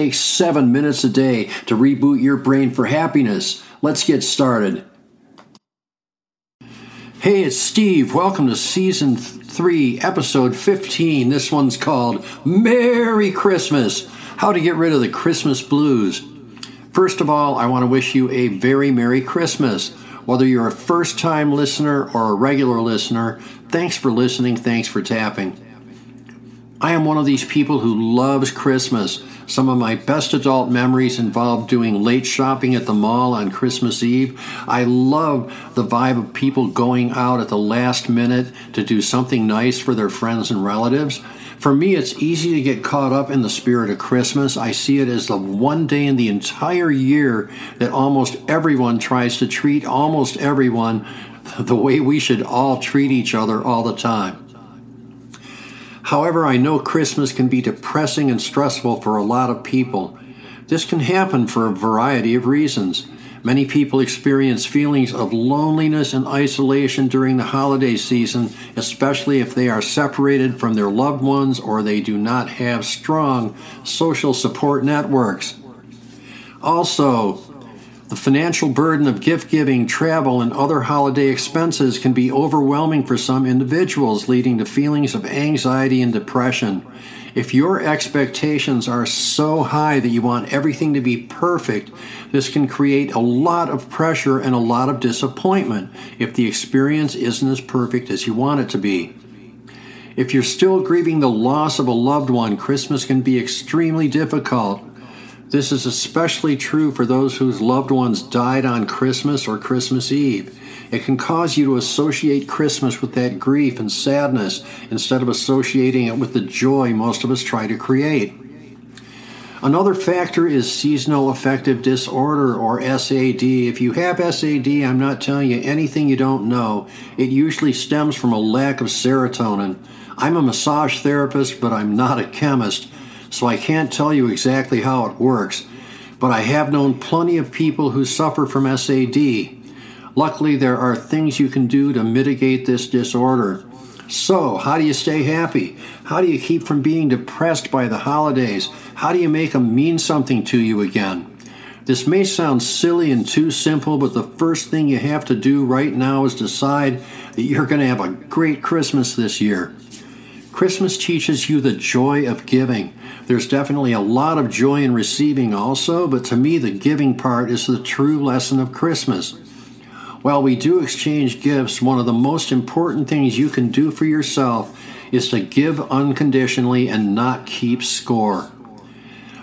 takes seven minutes a day to reboot your brain for happiness. Let's get started. Hey, it's Steve. Welcome to season three, episode 15. This one's called Merry Christmas How to Get Rid of the Christmas Blues. First of all, I want to wish you a very Merry Christmas. Whether you're a first time listener or a regular listener, thanks for listening, thanks for tapping. I am one of these people who loves Christmas. Some of my best adult memories involve doing late shopping at the mall on Christmas Eve. I love the vibe of people going out at the last minute to do something nice for their friends and relatives. For me, it's easy to get caught up in the spirit of Christmas. I see it as the one day in the entire year that almost everyone tries to treat almost everyone the way we should all treat each other all the time. However, I know Christmas can be depressing and stressful for a lot of people. This can happen for a variety of reasons. Many people experience feelings of loneliness and isolation during the holiday season, especially if they are separated from their loved ones or they do not have strong social support networks. Also, the financial burden of gift giving, travel, and other holiday expenses can be overwhelming for some individuals, leading to feelings of anxiety and depression. If your expectations are so high that you want everything to be perfect, this can create a lot of pressure and a lot of disappointment if the experience isn't as perfect as you want it to be. If you're still grieving the loss of a loved one, Christmas can be extremely difficult. This is especially true for those whose loved ones died on Christmas or Christmas Eve. It can cause you to associate Christmas with that grief and sadness instead of associating it with the joy most of us try to create. Another factor is seasonal affective disorder or SAD. If you have SAD, I'm not telling you anything you don't know. It usually stems from a lack of serotonin. I'm a massage therapist, but I'm not a chemist so I can't tell you exactly how it works, but I have known plenty of people who suffer from SAD. Luckily, there are things you can do to mitigate this disorder. So, how do you stay happy? How do you keep from being depressed by the holidays? How do you make them mean something to you again? This may sound silly and too simple, but the first thing you have to do right now is decide that you're going to have a great Christmas this year. Christmas teaches you the joy of giving. There's definitely a lot of joy in receiving also, but to me, the giving part is the true lesson of Christmas. While we do exchange gifts, one of the most important things you can do for yourself is to give unconditionally and not keep score.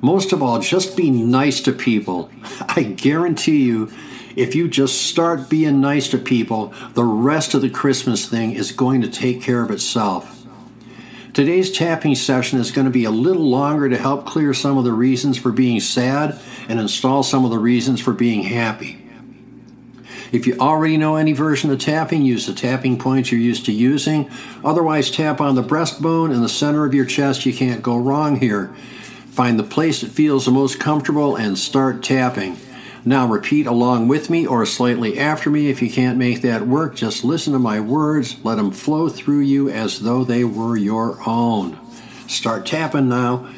Most of all, just be nice to people. I guarantee you, if you just start being nice to people, the rest of the Christmas thing is going to take care of itself. Today's tapping session is going to be a little longer to help clear some of the reasons for being sad and install some of the reasons for being happy. If you already know any version of tapping, use the tapping points you're used to using. Otherwise, tap on the breastbone and the center of your chest. You can't go wrong here. Find the place that feels the most comfortable and start tapping. Now repeat along with me or slightly after me. If you can't make that work, just listen to my words. Let them flow through you as though they were your own. Start tapping now.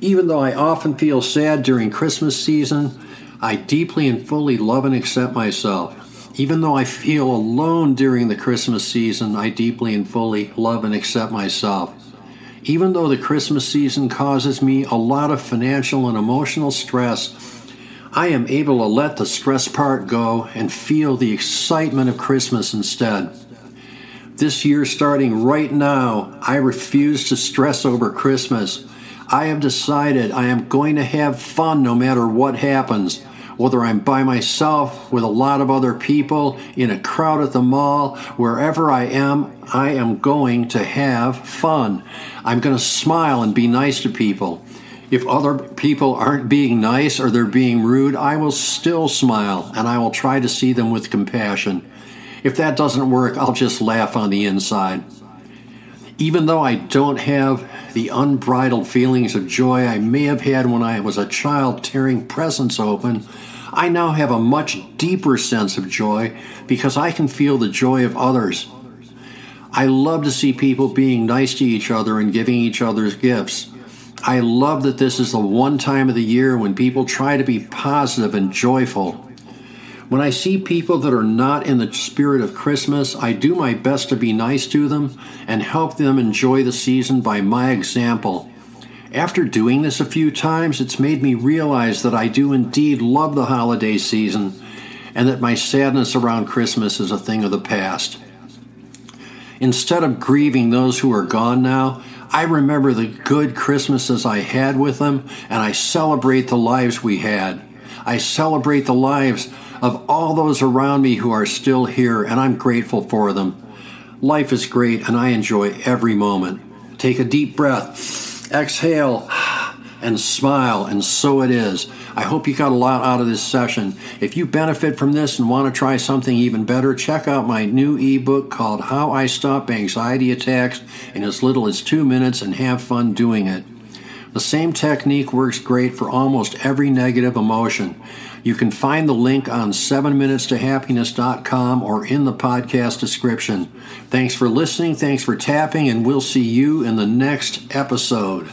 Even though I often feel sad during Christmas season, I deeply and fully love and accept myself. Even though I feel alone during the Christmas season, I deeply and fully love and accept myself. Even though the Christmas season causes me a lot of financial and emotional stress, I am able to let the stress part go and feel the excitement of Christmas instead. This year, starting right now, I refuse to stress over Christmas. I have decided I am going to have fun no matter what happens. Whether I'm by myself, with a lot of other people, in a crowd at the mall, wherever I am, I am going to have fun. I'm going to smile and be nice to people. If other people aren't being nice or they're being rude, I will still smile and I will try to see them with compassion. If that doesn't work, I'll just laugh on the inside. Even though I don't have the unbridled feelings of joy I may have had when I was a child tearing presents open, I now have a much deeper sense of joy because I can feel the joy of others. I love to see people being nice to each other and giving each other gifts. I love that this is the one time of the year when people try to be positive and joyful. When I see people that are not in the spirit of Christmas, I do my best to be nice to them and help them enjoy the season by my example. After doing this a few times, it's made me realize that I do indeed love the holiday season and that my sadness around Christmas is a thing of the past. Instead of grieving those who are gone now, I remember the good Christmases I had with them and I celebrate the lives we had. I celebrate the lives of all those around me who are still here and I'm grateful for them. Life is great and I enjoy every moment. Take a deep breath exhale and smile, and so it is. I hope you got a lot out of this session. If you benefit from this and want to try something even better, check out my new ebook called How I Stop Anxiety Attacks in as little as two minutes and have fun doing it. The same technique works great for almost every negative emotion. You can find the link on 7minutestohappiness.com or in the podcast description. Thanks for listening, thanks for tapping, and we'll see you in the next episode.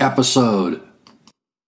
episode.